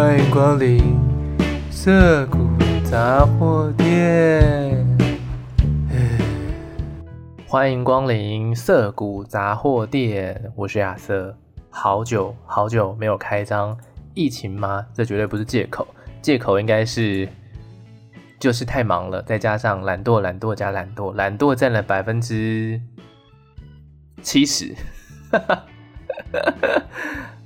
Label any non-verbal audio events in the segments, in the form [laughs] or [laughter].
欢迎光临涩谷杂货店。欢迎光临涩谷杂货店，我是亚瑟。好久好久没有开张，疫情吗？这绝对不是借口，借口应该是就是太忙了，再加上懒惰，懒惰加懒惰，懒惰占了百分之七十。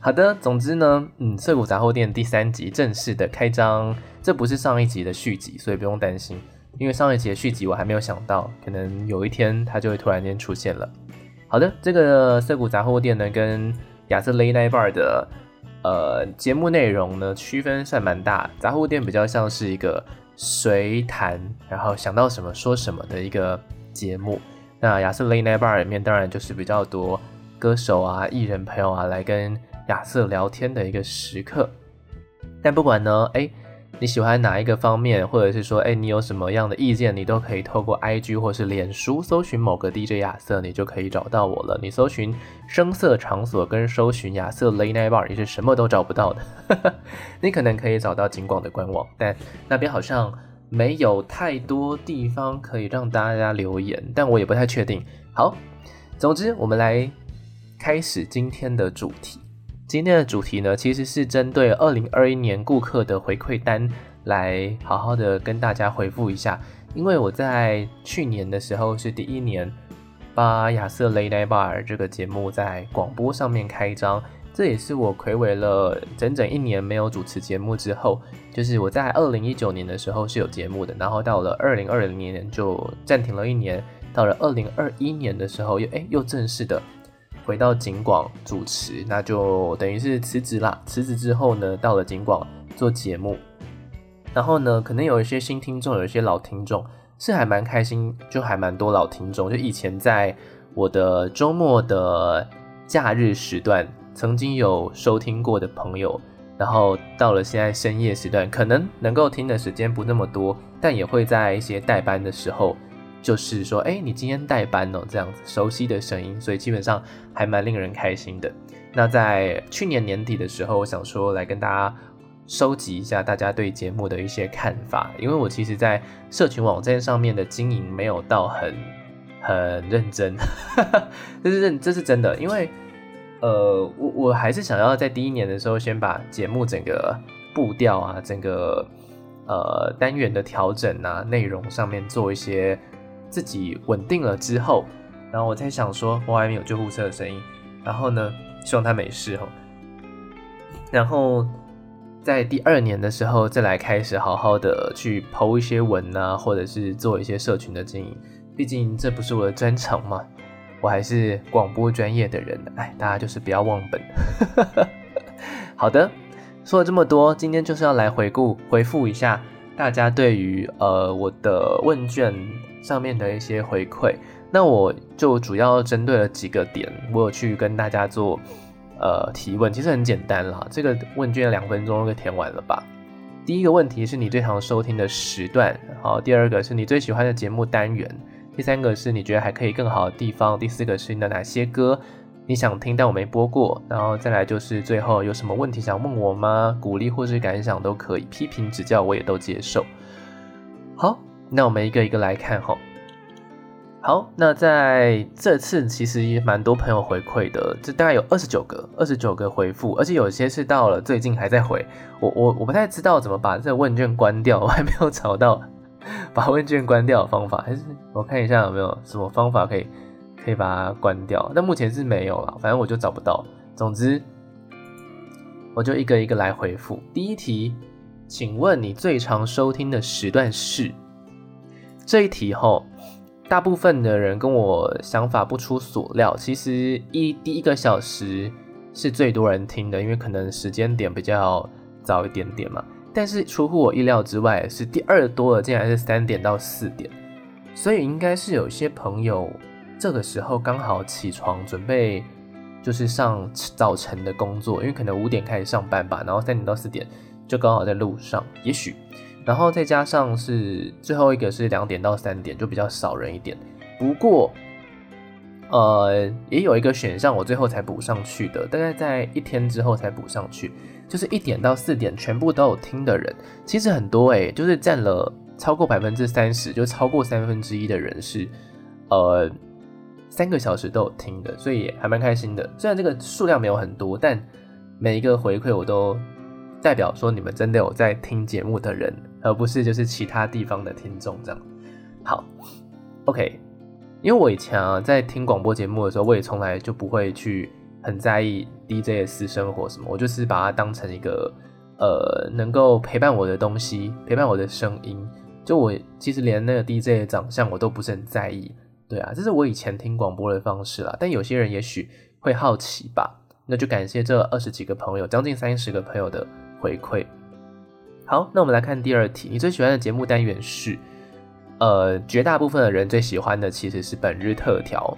好的，总之呢，嗯，涩谷杂货店第三集正式的开张，这不是上一集的续集，所以不用担心。因为上一集的续集我还没有想到，可能有一天它就会突然间出现了。好的，这个涩谷杂货店呢，跟亚瑟雷奈巴尔的呃节目内容呢区分算蛮大。杂货店比较像是一个随谈，然后想到什么说什么的一个节目。那亚瑟雷奈巴尔里面当然就是比较多歌手啊、艺人朋友啊来跟亚瑟聊天的一个时刻。但不管呢，哎。你喜欢哪一个方面，或者是说，哎，你有什么样的意见，你都可以透过 IG 或是脸书搜寻某个 DJ 亚瑟，你就可以找到我了。你搜寻声色场所跟搜寻亚瑟 Late Night Bar，你是什么都找不到的。[laughs] 你可能可以找到景广的官网，但那边好像没有太多地方可以让大家留言，但我也不太确定。好，总之我们来开始今天的主题。今天的主题呢，其实是针对二零二一年顾客的回馈单来好好的跟大家回复一下。因为我在去年的时候是第一年把亚瑟 Late Night Bar 这个节目在广播上面开张，这也是我睽违了整整一年没有主持节目之后，就是我在二零一九年的时候是有节目的，然后到了二零二零年就暂停了一年，到了二零二一年的时候又诶又正式的。回到景广主持，那就等于是辞职啦。辞职之后呢，到了景广做节目，然后呢，可能有一些新听众，有一些老听众，是还蛮开心，就还蛮多老听众。就以前在我的周末的假日时段，曾经有收听过的朋友，然后到了现在深夜时段，可能能够听的时间不那么多，但也会在一些代班的时候。就是说，哎，你今天代班哦，这样子熟悉的声音，所以基本上还蛮令人开心的。那在去年年底的时候，我想说来跟大家收集一下大家对节目的一些看法，因为我其实，在社群网站上面的经营没有到很很认真，[laughs] 这是认这是真的，因为呃，我我还是想要在第一年的时候先把节目整个步调啊，整个呃单元的调整啊，内容上面做一些。自己稳定了之后，然后我在想说，我外面有救护车的声音，然后呢，希望他没事哦。然后在第二年的时候，再来开始好好的去 po 一些文啊，或者是做一些社群的经营。毕竟这不是我的专长嘛，我还是广播专业的人。哎，大家就是不要忘本。[laughs] 好的，说了这么多，今天就是要来回顾、回复一下大家对于呃我的问卷。上面的一些回馈，那我就主要针对了几个点，我有去跟大家做呃提问，其实很简单啦，这个问卷两分钟就填完了吧。第一个问题是你最常收听的时段，好，第二个是你最喜欢的节目单元，第三个是你觉得还可以更好的地方，第四个是你的哪些歌你想听但我没播过，然后再来就是最后有什么问题想问我吗？鼓励或是感想都可以，批评指教我也都接受。好。那我们一个一个来看哈。好，那在这次其实也蛮多朋友回馈的，这大概有二十九个，二十九个回复，而且有些是到了最近还在回。我我我不太知道怎么把这问卷关掉，[laughs] 我还没有找到 [laughs] 把问卷关掉的方法，还是我看一下有没有什么方法可以可以把它关掉。那目前是没有了，反正我就找不到。总之，我就一个一个来回复。第一题，请问你最常收听的时段是？这一题后，大部分的人跟我想法不出所料，其实一第一个小时是最多人听的，因为可能时间点比较早一点点嘛。但是出乎我意料之外，是第二多的竟然是三点到四点，所以应该是有些朋友这个时候刚好起床准备就是上早晨的工作，因为可能五点开始上班吧，然后三点到四点就刚好在路上，也许。然后再加上是最后一个是两点到三点，就比较少人一点。不过，呃，也有一个选项，我最后才补上去的，大概在一天之后才补上去，就是一点到四点全部都有听的人，其实很多诶、欸，就是占了超过百分之三十，就超过三分之一的人是，呃，三个小时都有听的，所以还蛮开心的。虽然这个数量没有很多，但每一个回馈我都代表说你们真的有在听节目的人，而不是就是其他地方的听众这样。好，OK。因为我以前啊，在听广播节目的时候，我也从来就不会去很在意 DJ 的私生活什么，我就是把它当成一个呃能够陪伴我的东西，陪伴我的声音。就我其实连那个 DJ 的长相我都不是很在意，对啊，这是我以前听广播的方式啦。但有些人也许会好奇吧，那就感谢这二十几个朋友，将近三十个朋友的回馈。好，那我们来看第二题，你最喜欢的节目单元是？呃，绝大部分的人最喜欢的其实是本日特调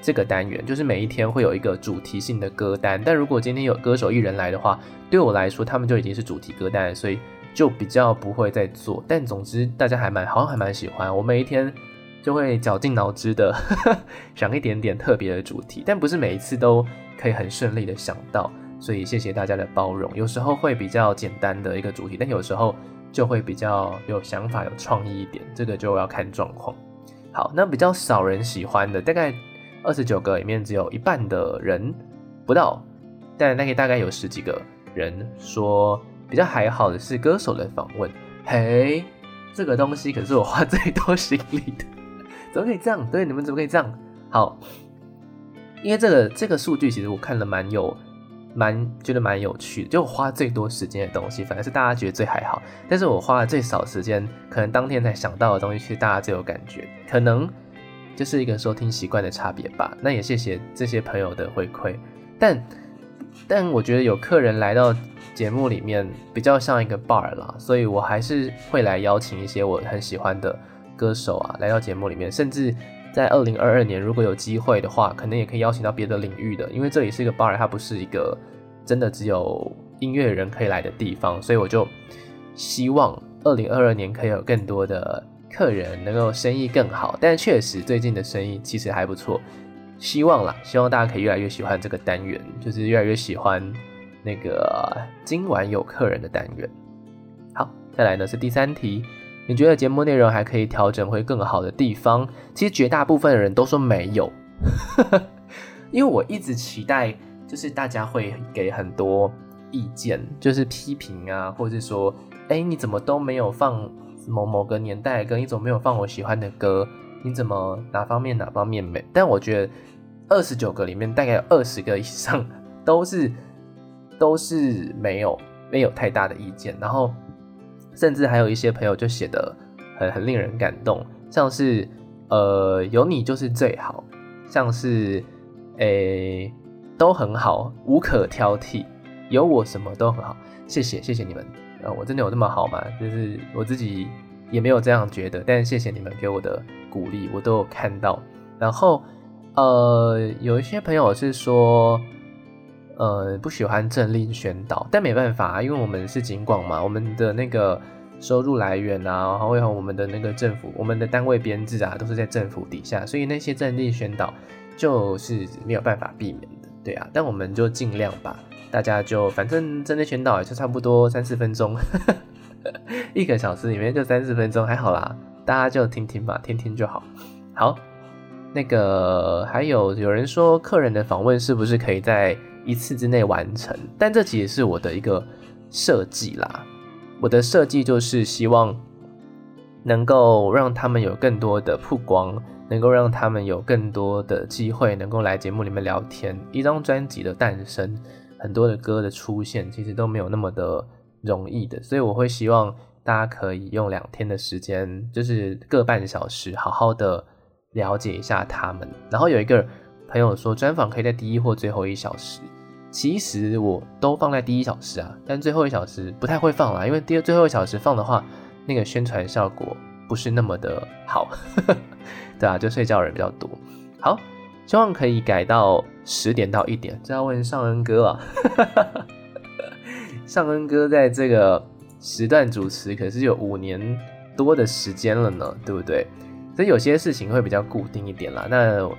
这个单元，就是每一天会有一个主题性的歌单。但如果今天有歌手艺人来的话，对我来说他们就已经是主题歌单了，所以就比较不会再做。但总之大家还蛮好像还蛮喜欢，我每一天就会绞尽脑汁的 [laughs] 想一点点特别的主题，但不是每一次都可以很顺利的想到，所以谢谢大家的包容。有时候会比较简单的一个主题，但有时候。就会比较有想法、有创意一点，这个就要看状况。好，那比较少人喜欢的，大概二十九个里面只有一半的人不到，但那个大概有十几个人说比较还好的是歌手的访问。嘿，这个东西可是我花最多心力的，怎么可以这样？对，你们怎么可以这样？好，因为这个这个数据其实我看了蛮有。蛮觉得蛮有趣的，就花最多时间的东西，反而是大家觉得最还好。但是我花了最少时间，可能当天才想到的东西，其实大家最有感觉。可能就是一个收听习惯的差别吧。那也谢谢这些朋友的回馈。但但我觉得有客人来到节目里面，比较像一个 bar 啦，所以我还是会来邀请一些我很喜欢的歌手啊，来到节目里面，甚至。在二零二二年，如果有机会的话，可能也可以邀请到别的领域的，因为这里是一个 bar，它不是一个真的只有音乐人可以来的地方，所以我就希望二零二二年可以有更多的客人，能够生意更好。但确实最近的生意其实还不错，希望啦，希望大家可以越来越喜欢这个单元，就是越来越喜欢那个今晚有客人的单元。好，再来呢是第三题。你觉得节目内容还可以调整会更好的地方？其实绝大部分的人都说没有，[laughs] 因为我一直期待，就是大家会给很多意见，就是批评啊，或者是说，哎，你怎么都没有放某某个年代的歌，你怎么没有放我喜欢的歌？你怎么哪方面哪方面没？但我觉得二十九个里面大概有二十个以上都是都是没有没有太大的意见，然后。甚至还有一些朋友就写得很很令人感动，像是呃有你就是最好，像是诶、都很好，无可挑剔，有我什么都很好，谢谢谢谢你们，呃我真的有那么好吗？就是我自己也没有这样觉得，但谢谢你们给我的鼓励，我都有看到。然后呃有一些朋友是说。呃，不喜欢政令宣导，但没办法，因为我们是警广嘛，我们的那个收入来源啊，然后还有我们的那个政府，我们的单位编制啊，都是在政府底下，所以那些政令宣导就是没有办法避免的，对啊，但我们就尽量吧，大家就反正政令宣导也就差不多三四分钟，[laughs] 一个小时里面就三四分钟，还好啦，大家就听听吧，听听就好。好，那个还有有人说，客人的访问是不是可以在一次之内完成，但这其实是我的一个设计啦。我的设计就是希望能够让他们有更多的曝光，能够让他们有更多的机会能够来节目里面聊天。一张专辑的诞生，很多的歌的出现，其实都没有那么的容易的。所以我会希望大家可以用两天的时间，就是各半小时，好好的了解一下他们。然后有一个。朋友说专访可以在第一或最后一小时，其实我都放在第一小时啊，但最后一小时不太会放啦，因为第二最后一小时放的话，那个宣传效果不是那么的好，[laughs] 对啊，就睡觉人比较多。好，希望可以改到十点到一点，这要问尚恩哥啊，[laughs] 尚恩哥在这个时段主持可是有五年多的时间了呢，对不对？所以有些事情会比较固定一点啦，那。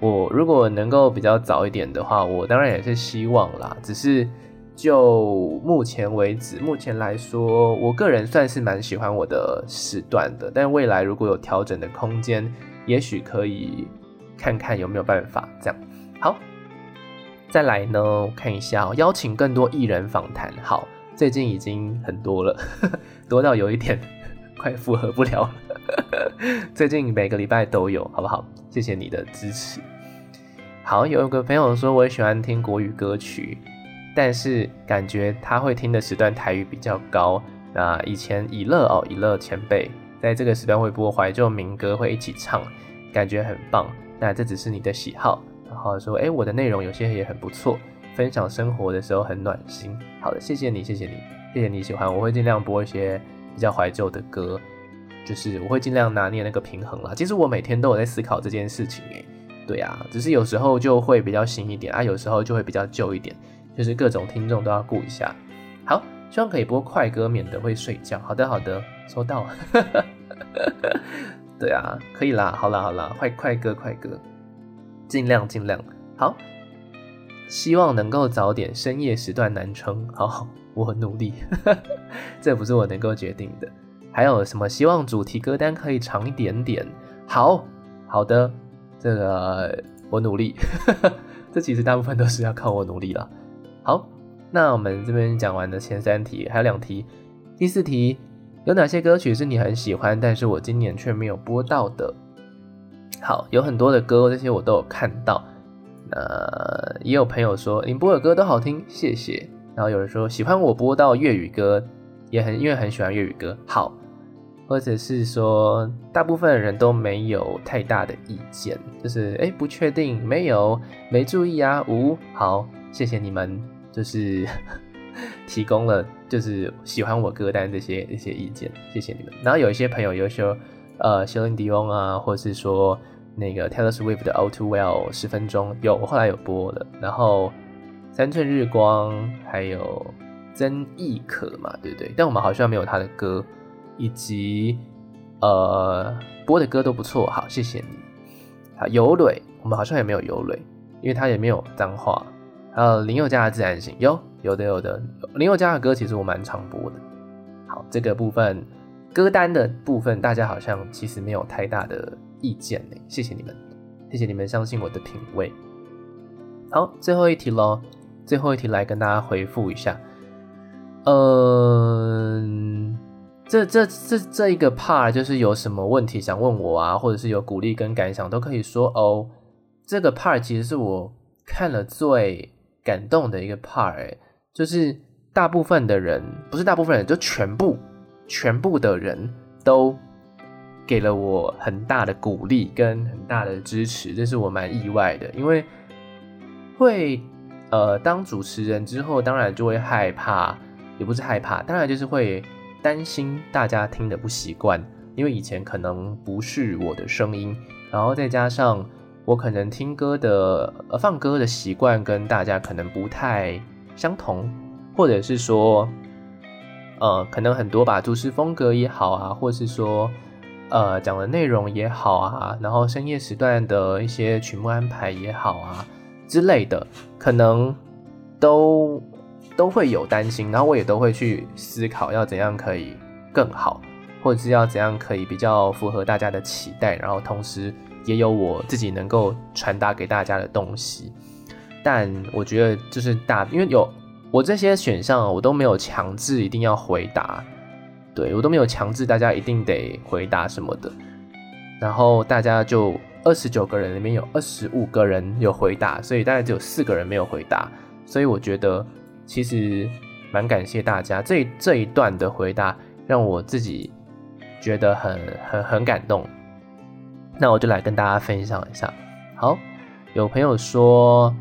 我如果能够比较早一点的话，我当然也是希望啦。只是就目前为止，目前来说，我个人算是蛮喜欢我的时段的。但未来如果有调整的空间，也许可以看看有没有办法这样。好，再来呢，我看一下喔，邀请更多艺人访谈。好，最近已经很多了，[laughs] 多到有一点快负荷不了了。[laughs] 最近每个礼拜都有，好不好？谢谢你的支持。好，有一个朋友说，我也喜欢听国语歌曲，但是感觉他会听的时段台语比较高。那以前以乐哦，以乐前辈在这个时段会播怀旧民歌，会一起唱，感觉很棒。那这只是你的喜好。然后说，哎，我的内容有些也很不错，分享生活的时候很暖心。好的，谢谢你，谢谢你，谢谢你喜欢，我会尽量播一些比较怀旧的歌。就是我会尽量拿捏那个平衡啦。其实我每天都有在思考这件事情，哎，对啊，只是有时候就会比较新一点啊，有时候就会比较旧一点，就是各种听众都要顾一下。好，希望可以播快歌，免得会睡觉。好的，好的，收到。[laughs] 对啊，可以啦，好啦，好啦，快快歌，快歌，尽量尽量。好，希望能够早点深夜时段男生。好，我很努力，[laughs] 这不是我能够决定的。还有什么？希望主题歌单可以长一点点。好好的，这个我努力。[laughs] 这其实大部分都是要靠我努力了。好，那我们这边讲完的前三题，还有两题。第四题，有哪些歌曲是你很喜欢，但是我今年却没有播到的？好，有很多的歌，这些我都有看到。那也有朋友说你播的歌都好听，谢谢。然后有人说喜欢我播到粤语歌，也很因为很喜欢粤语歌。好。或者是说，大部分人都没有太大的意见，就是哎，不确定，没有，没注意啊，无，好，谢谢你们，就是 [laughs] 提供了，就是喜欢我歌单这些这些意见，谢谢你们。然后有一些朋友有说，呃，Celine Dion 啊，或者是说那个 Taylor Swift 的 All Too Well 十分钟，有，我后来有播了。然后三寸日光，还有曾轶可嘛，对不对？但我们好像没有他的歌。以及呃播的歌都不错，好，谢谢你。好，有蕊，我们好像也没有有蕊，因为他也没有脏话。还有林宥嘉的自然醒，有有的有的，林宥嘉的歌其实我蛮常播的。好，这个部分歌单的部分，大家好像其实没有太大的意见呢。谢谢你们，谢谢你们相信我的品味。好，最后一题喽，最后一题来跟大家回复一下，嗯。这这这这一个 part 就是有什么问题想问我啊，或者是有鼓励跟感想都可以说哦。这个 part 其实是我看了最感动的一个 part，哎，就是大部分的人，不是大部分人，就全部全部的人都给了我很大的鼓励跟很大的支持，这是我蛮意外的，因为会呃当主持人之后，当然就会害怕，也不是害怕，当然就是会。担心大家听得不习惯，因为以前可能不是我的声音，然后再加上我可能听歌的放歌的习惯跟大家可能不太相同，或者是说呃可能很多吧，主持风格也好啊，或是说呃讲的内容也好啊，然后深夜时段的一些曲目安排也好啊之类的，可能都。都会有担心，然后我也都会去思考要怎样可以更好，或者是要怎样可以比较符合大家的期待，然后同时也有我自己能够传达给大家的东西。但我觉得就是大，因为有我这些选项，我都没有强制一定要回答，对，我都没有强制大家一定得回答什么的。然后大家就二十九个人里面有二十五个人有回答，所以大概只有四个人没有回答，所以我觉得。其实蛮感谢大家，这这一段的回答让我自己觉得很很很感动。那我就来跟大家分享一下。好，有朋友说，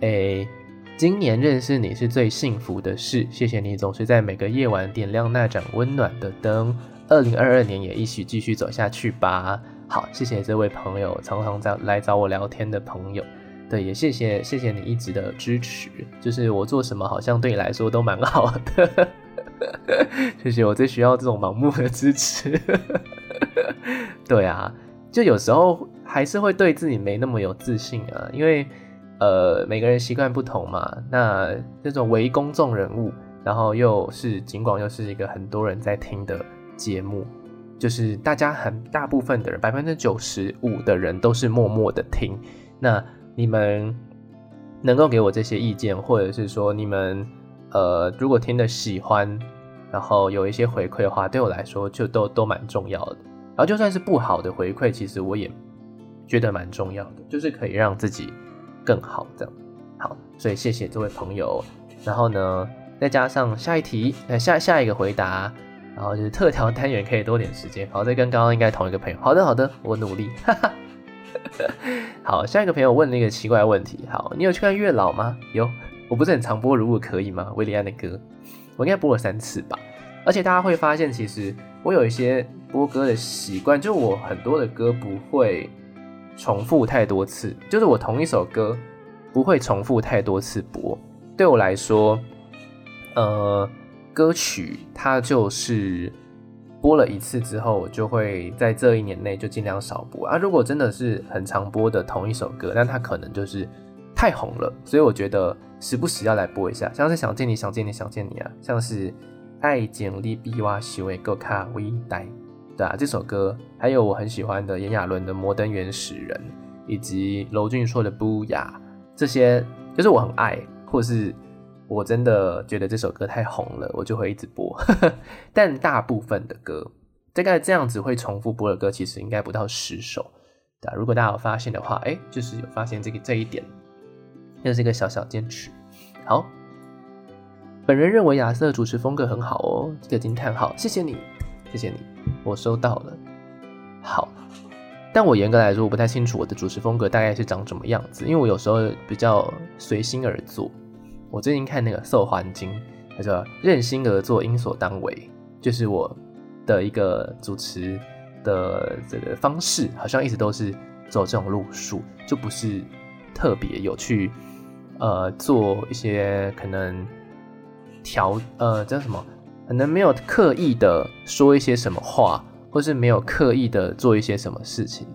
诶，今年认识你是最幸福的事，谢谢你总是在每个夜晚点亮那盏温暖的灯。二零二二年也一起继续走下去吧。好，谢谢这位朋友，常常在来找我聊天的朋友。对，也谢谢谢谢你一直的支持，就是我做什么好像对你来说都蛮好的，谢谢，我最需要这种盲目的支持。对啊，就有时候还是会对自己没那么有自信啊，因为呃每个人习惯不同嘛。那这种为公众人物，然后又是尽管又是一个很多人在听的节目，就是大家很大部分的人，百分之九十五的人都是默默的听。那你们能够给我这些意见，或者是说你们呃如果听得喜欢，然后有一些回馈的话，对我来说就都都蛮重要的。然后就算是不好的回馈，其实我也觉得蛮重要的，就是可以让自己更好这样。好，所以谢谢这位朋友。然后呢，再加上下一题，那下下一个回答，然后就是特调单元可以多点时间。好，这跟刚刚应该同一个朋友。好的，好的，我努力。哈哈。[laughs] 好，下一个朋友问了一个奇怪的问题。好，你有去看月老吗？有，我不是很常播，如果可以吗？韦礼安的歌，我应该播了三次吧。而且大家会发现，其实我有一些。播歌的习惯，就我很多的歌不会重复太多次，就是我同一首歌不会重复太多次播。对我来说，呃，歌曲它就是播了一次之后，我就会在这一年内就尽量少播啊。如果真的是很常播的同一首歌，那它可能就是太红了，所以我觉得时不时要来播一下，像是想见你想见你想见你啊，像是爱情你比我想的更加伟大。对啊，这首歌还有我很喜欢的炎亚纶的《摩登原始人》，以及娄峻硕的《不雅》，这些就是我很爱，或是我真的觉得这首歌太红了，我就会一直播。[laughs] 但大部分的歌，大概这样子会重复播的歌，其实应该不到十首。对，如果大家有发现的话，哎，就是有发现这个这一点，又是一个小小坚持。好，本人认为亚瑟主持风格很好哦，这个惊叹号，谢谢你，谢谢你。我收到了，好，但我严格来说，我不太清楚我的主持风格大概是长什么样子，因为我有时候比较随心而做。我最近看那个《寿环经》，他说“任心而做，因所当为”，就是我的一个主持的这个方式，好像一直都是走这种路数，就不是特别有去呃做一些可能调呃叫什么。可能没有刻意的说一些什么话，或是没有刻意的做一些什么事情，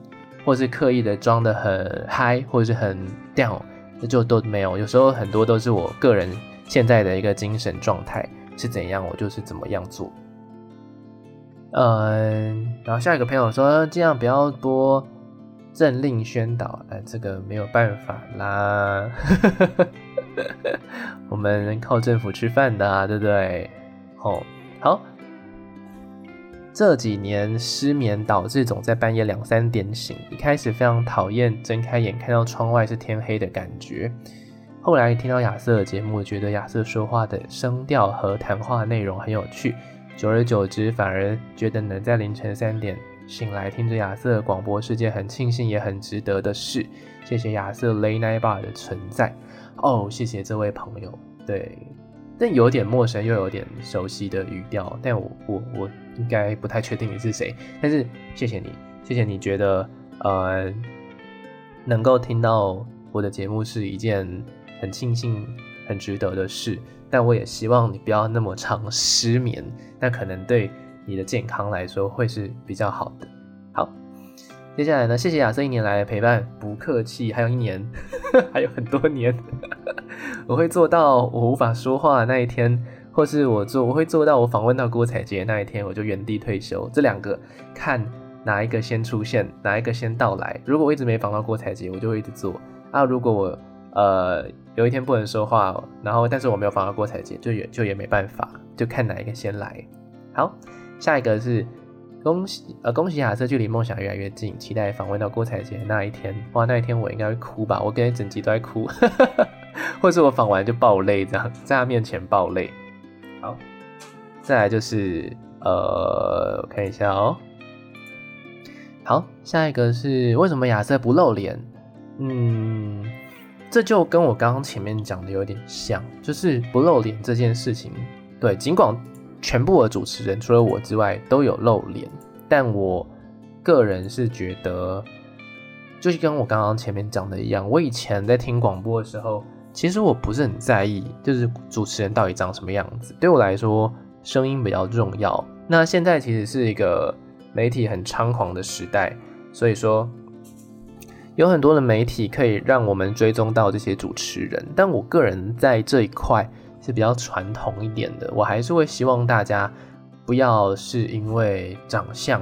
或是刻意的装得很嗨，或者是很 down，就都没有。有时候很多都是我个人现在的一个精神状态是怎样，我就是怎么样做。嗯，然后下一个朋友说，尽量不要播政令宣导，哎，这个没有办法啦，[laughs] 我们靠政府吃饭的啊，对不对？哦，好。这几年失眠导致总在半夜两三点醒，一开始非常讨厌睁开眼看到窗外是天黑的感觉。后来听到亚瑟的节目，觉得亚瑟说话的声调和谈话内容很有趣。久而久之，反而觉得能在凌晨三点醒来听着亚瑟广播是件很庆幸也很值得的事。谢谢亚瑟 Late Night Bar 的存在。哦，谢谢这位朋友。对。但有点陌生又有点熟悉的语调，但我我我应该不太确定你是谁。但是谢谢你，谢谢你觉得呃能够听到我的节目是一件很庆幸、很值得的事。但我也希望你不要那么常失眠，那可能对你的健康来说会是比较好的。好。接下来呢，谢谢亚瑟一年来的陪伴，不客气。还有一年，[laughs] 还有很多年，[laughs] 我会做到我无法说话那一天，或是我做我会做到我访问到郭采洁那一天，我就原地退休。这两个看哪一个先出现，哪一个先到来。如果我一直没访到郭采洁，我就会一直做啊。如果我呃有一天不能说话，然后但是我没有访到郭采洁，就也就也没办法，就看哪一个先来。好，下一个是。恭喜呃，恭喜亚瑟距离梦想越来越近，期待访问到郭采洁那一天。哇，那一天我应该会哭吧？我感觉整集都在哭，或是我访完就爆泪，这样在他面前爆泪。好，再来就是呃，我看一下哦。好，下一个是为什么亚瑟不露脸？嗯，这就跟我刚刚前面讲的有点像，就是不露脸这件事情。对，尽管。全部的主持人除了我之外都有露脸，但我个人是觉得，就是跟我刚刚前面讲的一样，我以前在听广播的时候，其实我不是很在意，就是主持人到底长什么样子。对我来说，声音比较重要。那现在其实是一个媒体很猖狂的时代，所以说有很多的媒体可以让我们追踪到这些主持人，但我个人在这一块是比较传统一点的，我还是会希望大家不要是因为长相，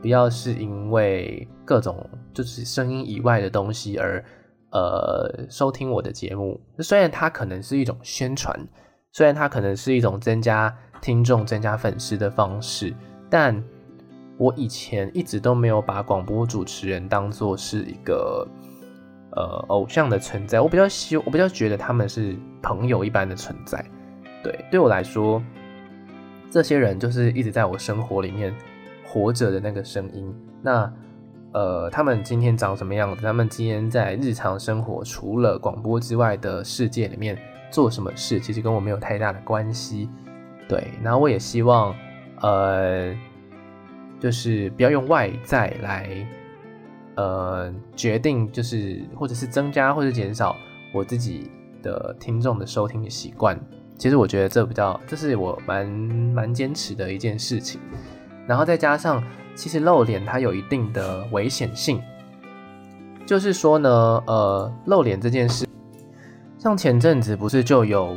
不要是因为各种就是声音以外的东西而呃收听我的节目。虽然它可能是一种宣传，虽然它可能是一种增加听众、增加粉丝的方式，但。我以前一直都没有把广播主持人当做是一个呃偶像的存在，我比较希我比较觉得他们是朋友一般的存在。对，对我来说，这些人就是一直在我生活里面活着的那个声音。那呃，他们今天长什么样子？他们今天在日常生活除了广播之外的世界里面做什么事？其实跟我没有太大的关系。对，然后我也希望呃。就是不要用外在来，呃，决定就是或者是增加或者减少我自己的听众的收听的习惯。其实我觉得这比较，这是我蛮蛮坚持的一件事情。然后再加上，其实露脸它有一定的危险性，就是说呢，呃，露脸这件事，像前阵子不是就有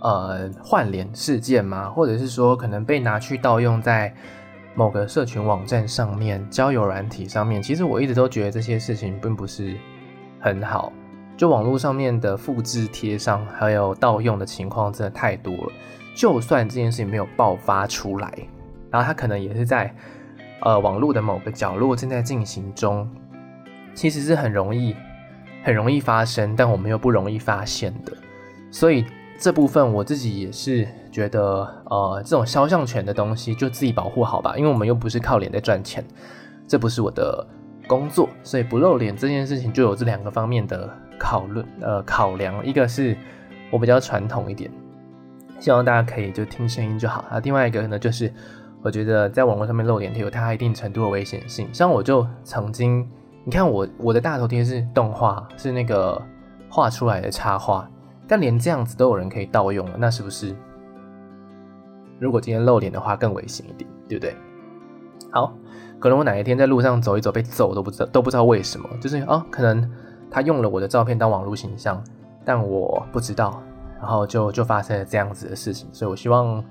呃换脸事件吗？或者是说可能被拿去盗用在。某个社群网站上面、交友软体上面，其实我一直都觉得这些事情并不是很好。就网络上面的复制贴上，还有盗用的情况真的太多了。就算这件事情没有爆发出来，然后它可能也是在呃网络的某个角落正在进行中，其实是很容易、很容易发生，但我们又不容易发现的。所以这部分我自己也是。觉得呃，这种肖像权的东西就自己保护好吧，因为我们又不是靠脸在赚钱，这不是我的工作，所以不露脸这件事情就有这两个方面的考虑呃考量，一个是我比较传统一点，希望大家可以就听声音就好，啊，另外一个呢就是我觉得在网络上面露脸有它一定程度的危险性，像我就曾经，你看我我的大头贴是动画，是那个画出来的插画，但连这样子都有人可以盗用了，那是不是？如果今天露脸的话，更危险一点，对不对？好，可能我哪一天在路上走一走被揍都不知道，都不知道为什么，就是啊、哦，可能他用了我的照片当网络形象，但我不知道，然后就就发生了这样子的事情，所以我希望，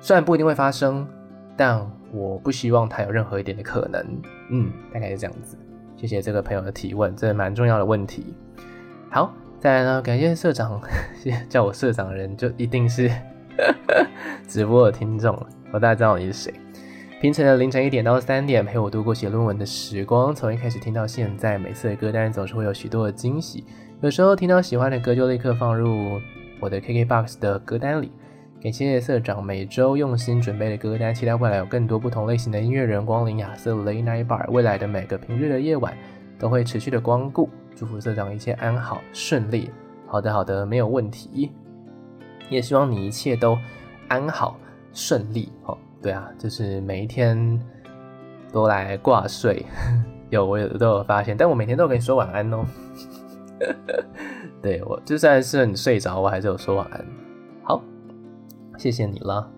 虽然不一定会发生，但我不希望他有任何一点的可能，嗯，大概是这样子。谢谢这个朋友的提问，这是蛮重要的问题。好，再来呢，感谢社长，[laughs] 叫我社长的人就一定是。[laughs] 直播的听众，我大概知道你是谁。平成的凌晨一点到三点，陪我度过写论文的时光，从一开始听到现在，每次的歌单总是会有许多的惊喜。有时候听到喜欢的歌，就立刻放入我的 KKBOX 的歌单里。感谢社长每周用心准备的歌单，期待未来有更多不同类型的音乐人光临亚瑟 Late Night Bar。未来的每个平日的夜晚都会持续的光顾。祝福社长一切安好顺利。好的，好的，没有问题。也希望你一切都安好顺利哦。对啊，就是每一天都来挂睡，有我有都有发现，但我每天都有跟你说晚安哦。[laughs] 对，我就算是你睡着，我还是有说晚安。谢谢你了。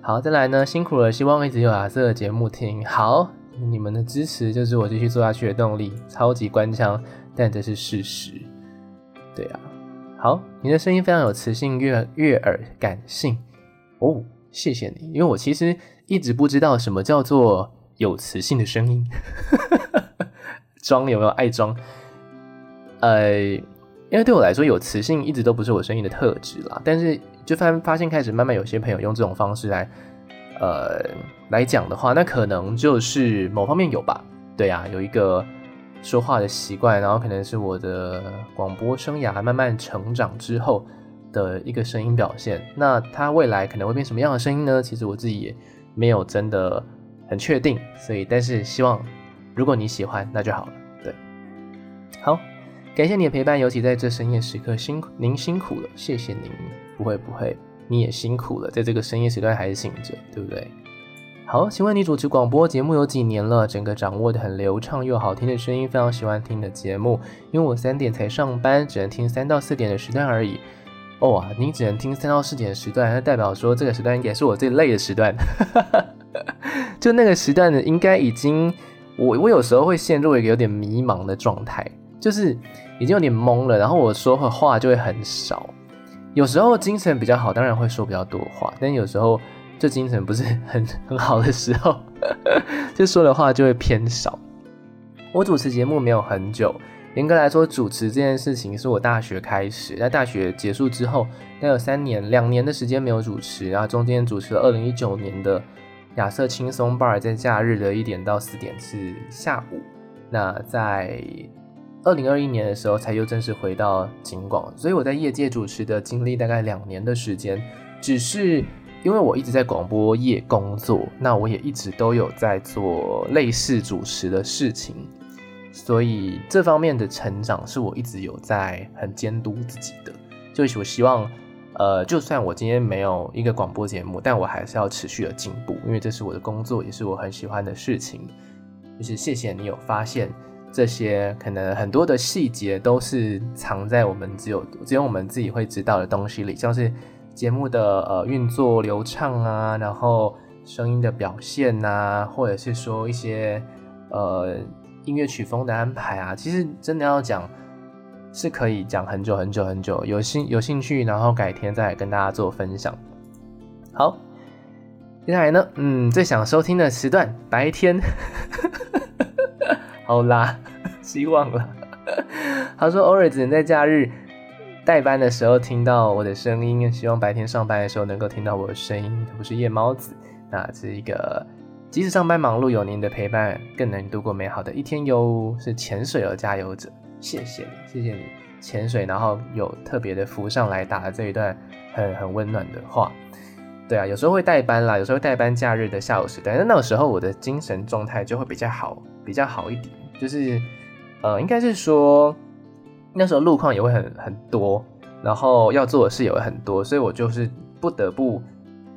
好，再来呢，辛苦了，希望一直有亚瑟的节目听。好，你们的支持就是我继续做下去的动力。超级官腔，但这是事实。对啊。好，你的声音非常有磁性，悦悦耳，感性哦，谢谢你。因为我其实一直不知道什么叫做有磁性的声音，[laughs] 装有没有爱装？呃，因为对我来说，有磁性一直都不是我声音的特质啦。但是就发发现开始慢慢有些朋友用这种方式来，呃，来讲的话，那可能就是某方面有吧。对啊，有一个。说话的习惯，然后可能是我的广播生涯慢慢成长之后的一个声音表现。那它未来可能会变什么样的声音呢？其实我自己也没有真的很确定。所以，但是希望如果你喜欢，那就好了。对，好，感谢你的陪伴，尤其在这深夜时刻，辛苦您辛苦了，谢谢您。不会不会，你也辛苦了，在这个深夜时段还是醒着，对不对？好，请问你主持广播节目有几年了？整个掌握的很流畅又好听的声音，非常喜欢听的节目。因为我三点才上班，只能听三到四点的时段而已。哦啊，你只能听三到四点的时段，那代表说这个时段应该是我最累的时段。[laughs] 就那个时段呢，应该已经我我有时候会陷入一个有点迷茫的状态，就是已经有点懵了，然后我说的话就会很少。有时候精神比较好，当然会说比较多话，但有时候就精神不是很 [laughs] 很好的时候，[laughs] 就说的话就会偏少。我主持节目没有很久，严格来说，主持这件事情是我大学开始，在大学结束之后，大概有三年两年的时间没有主持，然后中间主持了二零一九年的亚瑟轻松 bar，在假日的一点到四点是下午。那在二零二一年的时候，才又正式回到警广，所以我在业界主持的经历大概两年的时间。只是因为我一直在广播业工作，那我也一直都有在做类似主持的事情，所以这方面的成长是我一直有在很监督自己的。就是我希望，呃，就算我今天没有一个广播节目，但我还是要持续的进步，因为这是我的工作，也是我很喜欢的事情。就是谢谢你有发现。这些可能很多的细节都是藏在我们只有只有我们自己会知道的东西里，像是节目的呃运作流畅啊，然后声音的表现啊，或者是说一些呃音乐曲风的安排啊，其实真的要讲是可以讲很久很久很久，有兴有兴趣，然后改天再来跟大家做分享。好，接下来呢，嗯，最想收听的时段白天。[laughs] 好啦，希望了。[laughs] 他说偶尔只能在假日代班的时候听到我的声音，希望白天上班的时候能够听到我的声音。我是夜猫子，那是一个即使上班忙碌，有您的陪伴，更能度过美好的一天哟。是潜水而加油者，谢谢你，谢谢你潜水，然后有特别的浮上来打这一段很很温暖的话。对啊，有时候会代班啦，有时候代班假日的下午时段，那那个时候我的精神状态就会比较好，比较好一点。就是，呃，应该是说那时候路况也会很很多，然后要做的事也会很多，所以我就是不得不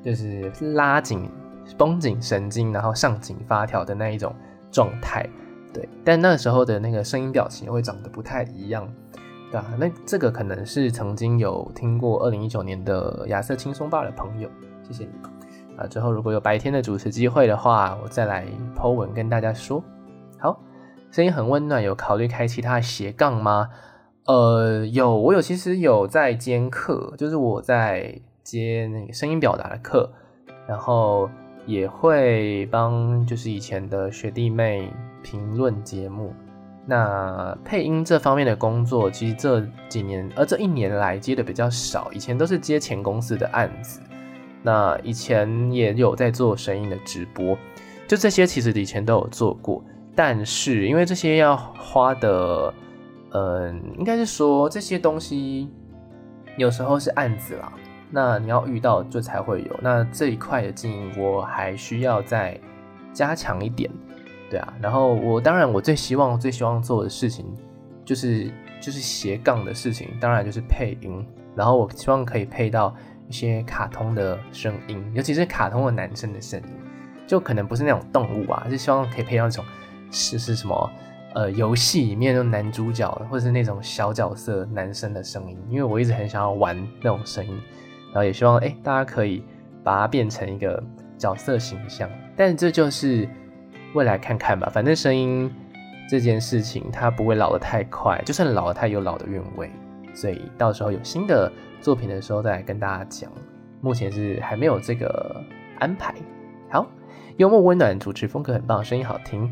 就是拉紧绷紧神经，然后上紧发条的那一种状态。对，但那时候的那个声音表情会长得不太一样，对啊，那这个可能是曾经有听过二零一九年的亚瑟轻松 bar 的朋友。谢谢你啊！之后如果有白天的主持机会的话，我再来 po 文跟大家说。好，声音很温暖，有考虑开其他斜杠吗？呃，有，我有，其实有在兼课，就是我在接那个声音表达的课，然后也会帮就是以前的学弟妹评论节目。那配音这方面的工作，其实这几年，呃，这一年来接的比较少，以前都是接前公司的案子。那以前也有在做声音的直播，就这些其实以前都有做过，但是因为这些要花的，嗯，应该是说这些东西有时候是案子啦，那你要遇到就才会有。那这一块的经营我还需要再加强一点，对啊。然后我当然我最希望最希望做的事情就是就是斜杠的事情，当然就是配音，然后我希望可以配到。一些卡通的声音，尤其是卡通的男生的声音，就可能不是那种动物啊，就希望可以配到那种是是什么呃游戏里面那种男主角或者是那种小角色男生的声音，因为我一直很想要玩那种声音，然后也希望哎、大家可以把它变成一个角色形象，但这就是未来看看吧，反正声音这件事情它不会老得太快，就算老了它有老的韵味，所以到时候有新的。作品的时候再来跟大家讲，目前是还没有这个安排。好，幽默温暖，主持风格很棒，声音好听，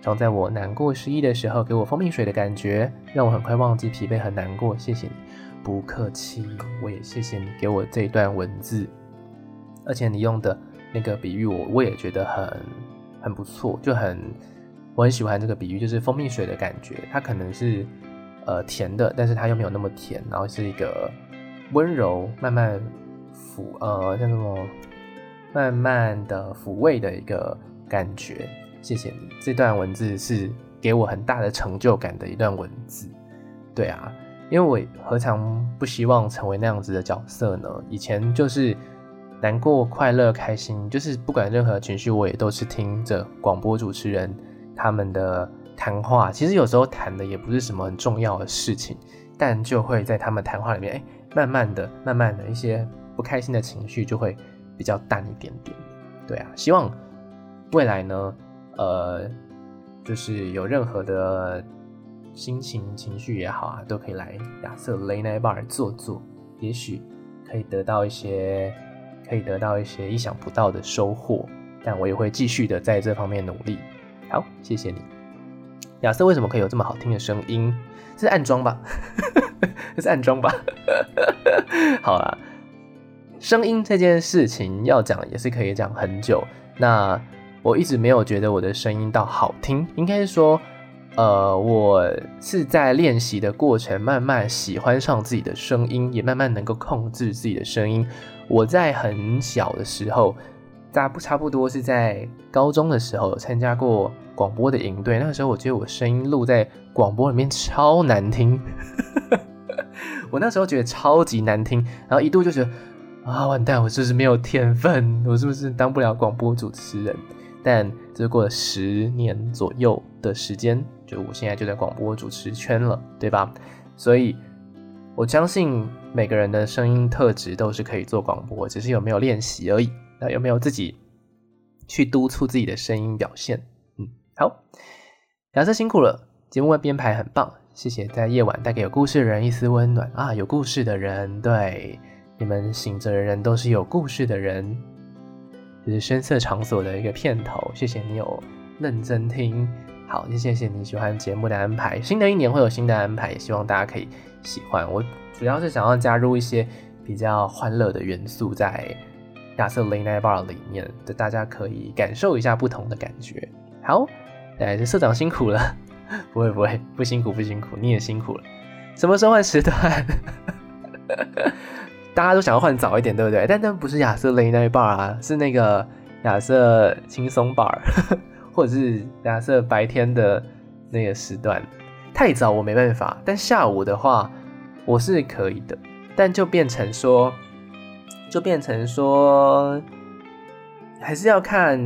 常在我难过失意的时候给我蜂蜜水的感觉，让我很快忘记疲惫和难过。谢谢你，不客气，我也谢谢你给我这一段文字，而且你用的那个比喻我我也觉得很很不错，就很我很喜欢这个比喻，就是蜂蜜水的感觉，它可能是呃甜的，但是它又没有那么甜，然后是一个。温柔慢慢抚呃，叫什么？慢慢的抚慰的一个感觉。谢谢你，这段文字是给我很大的成就感的一段文字。对啊，因为我何尝不希望成为那样子的角色呢？以前就是难过、快乐、开心，就是不管任何情绪，我也都是听着广播主持人他们的谈话。其实有时候谈的也不是什么很重要的事情，但就会在他们谈话里面，哎。慢慢的，慢慢的一些不开心的情绪就会比较淡一点点。对啊，希望未来呢，呃，就是有任何的心情情绪也好啊，都可以来亚瑟雷奈巴尔坐坐，也许可以得到一些，可以得到一些意想不到的收获。但我也会继续的在这方面努力。好，谢谢你。亚瑟为什么可以有这么好听的声音？是暗装吧？[laughs] 是暗装吧？[laughs] 好啦，声音这件事情要讲也是可以讲很久。那我一直没有觉得我的声音到好听，应该是说，呃，我是在练习的过程，慢慢喜欢上自己的声音，也慢慢能够控制自己的声音。我在很小的时候。大不差不多是在高中的时候参加过广播的营队，那个时候我觉得我声音录在广播里面超难听，[laughs] 我那时候觉得超级难听，然后一度就觉得啊完蛋，我是不是没有天分？我是不是当不了广播主持人？但这过了十年左右的时间，就我现在就在广播主持圈了，对吧？所以我相信每个人的声音特质都是可以做广播，只是有没有练习而已。那有没有自己去督促自己的声音表现？嗯，好，亚瑟辛苦了，节目的编排很棒，谢谢在夜晚带给有故事的人一丝温暖啊！有故事的人，对，你们醒着的人都是有故事的人，是声色场所的一个片头，谢谢你有认真听，好，也谢谢你喜欢节目的安排，新的一年会有新的安排，也希望大家可以喜欢。我主要是想要加入一些比较欢乐的元素在。亚瑟雷奈巴尔里面的，大家可以感受一下不同的感觉。好，哎，这社长辛苦了，[laughs] 不会不会，不辛苦不辛苦，你也辛苦了。什么时候换时段？大家都想要换早一点，对不对？但那不是亚瑟雷奈巴尔啊，是那个亚瑟轻松巴尔，或者是亚瑟白天的那个时段。太早我没办法，但下午的话我是可以的，但就变成说。就变成说，还是要看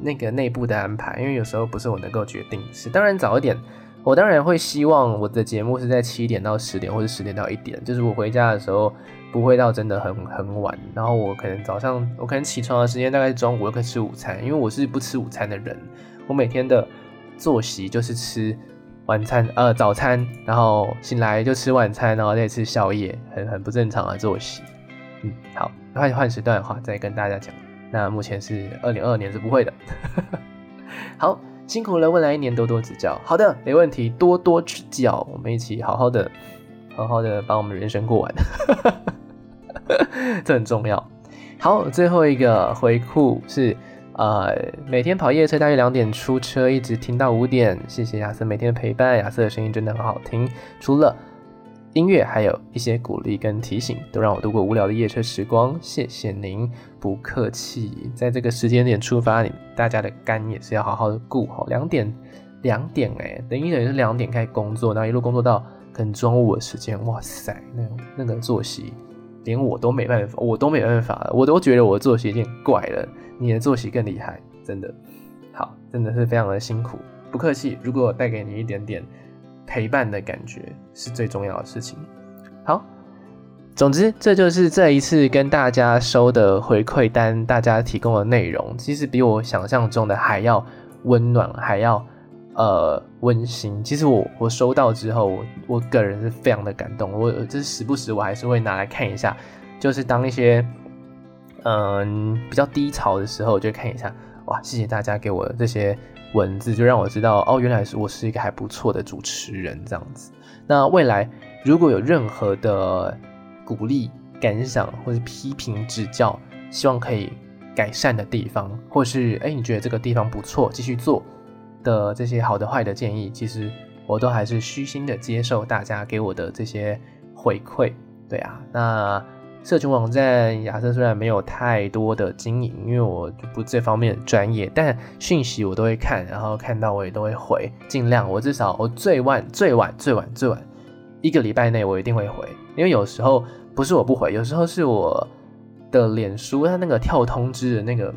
那个内部的安排，因为有时候不是我能够决定是。当然早一点，我当然会希望我的节目是在七点到十点，或者十点到一点，就是我回家的时候不会到真的很很晚。然后我可能早上，我可能起床的时间大概是中午，我可以吃午餐，因为我是不吃午餐的人。我每天的作息就是吃晚餐，呃，早餐，然后醒来就吃晚餐，然后再吃宵夜，很很不正常的作息。嗯，好。换换时段的话，再跟大家讲。那目前是二零二二年是不会的。[laughs] 好，辛苦了，未来一年多多指教。好的，没问题，多多指教。我们一起好好的，好好的把我们人生过完，[laughs] [laughs] 这很重要。好，最后一个回顾是，呃，每天跑夜车，大约两点出车，一直听到五点。谢谢亚瑟每天的陪伴，亚瑟的声音真的很好听。除了音乐还有一些鼓励跟提醒，都让我度过无聊的夜车时光。谢谢您，不客气。在这个时间点出发，你大家的肝也是要好好的顾好。两点，两点哎，等于等于是两点开始工作，然后一路工作到可能中午的时间。哇塞，那那个作息，连我都没办法，我都没办法，我都觉得我的作息有点怪了。你的作息更厉害，真的好，真的是非常的辛苦。不客气，如果带给你一点点。陪伴的感觉是最重要的事情。好，总之这就是这一次跟大家收的回馈单，大家提供的内容，其实比我想象中的还要温暖，还要呃温馨。其实我我收到之后，我我个人是非常的感动。我就是时不时我还是会拿来看一下，就是当一些嗯、比较低潮的时候，我就看一下。哇，谢谢大家给我这些。文字就让我知道哦，原来是我是一个还不错的主持人这样子。那未来如果有任何的鼓励、感想或是批评指教，希望可以改善的地方，或是哎你觉得这个地方不错，继续做的这些好的坏的建议，其实我都还是虚心的接受大家给我的这些回馈。对啊，那。社群网站亚瑟虽然没有太多的经营，因为我就不这方面专业，但讯息我都会看，然后看到我也都会回，尽量我至少我最晚最晚最晚最晚一个礼拜内我一定会回，因为有时候不是我不回，有时候是我的脸书它那个跳通知的那个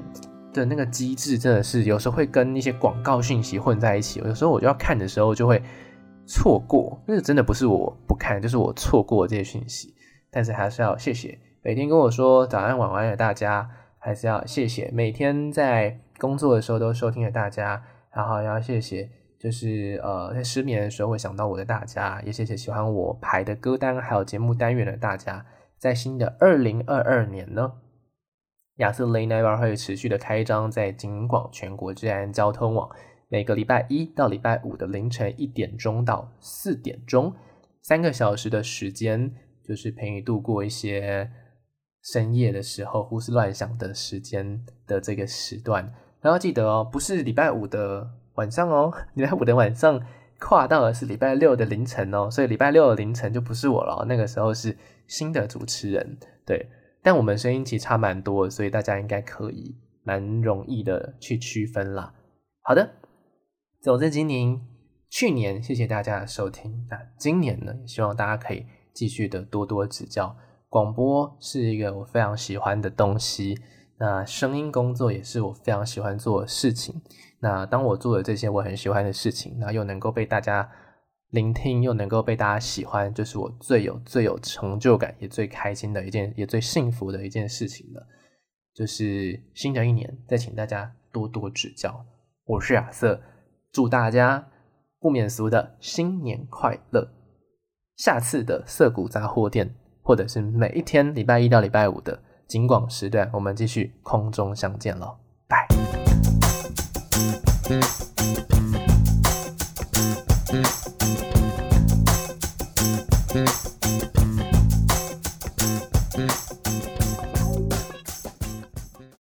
的那个机制真的是有时候会跟一些广告讯息混在一起，有时候我就要看的时候就会错过，那个真的不是我不看，就是我错过这些讯息。但是还是要谢谢每天跟我说早安晚安的大家，还是要谢谢每天在工作的时候都收听的大家，然后要谢谢就是呃在失眠的时候会想到我的大家，也谢谢喜欢我排的歌单还有节目单元的大家。在新的二零二二年呢，亚瑟 Late Night Bar 会持续的开张在京广全国治安交通网，每个礼拜一到礼拜五的凌晨一点钟到四点钟，三个小时的时间，就是陪你度过一些深夜的时候胡思乱想的时间的这个时段。然后记得哦，不是礼拜五的晚上哦，[laughs] 礼拜五的晚上跨到的是礼拜六的凌晨哦，所以礼拜六的凌晨就不是我了，那个时候是。新的主持人，对，但我们声音其实差蛮多，所以大家应该可以蛮容易的去区分啦。好的，总之今年、去年谢谢大家的收听，那今年呢，希望大家可以继续的多多指教。广播是一个我非常喜欢的东西，那声音工作也是我非常喜欢做的事情。那当我做了这些我很喜欢的事情，那又能够被大家。聆听又能够被大家喜欢，就是我最有最有成就感，也最开心的一件，也最幸福的一件事情了。就是新的一年，再请大家多多指教。我是亚瑟，祝大家不免俗的新年快乐。下次的涩谷杂货店，或者是每一天礼拜一到礼拜五的景广时段，我们继续空中相见了，拜。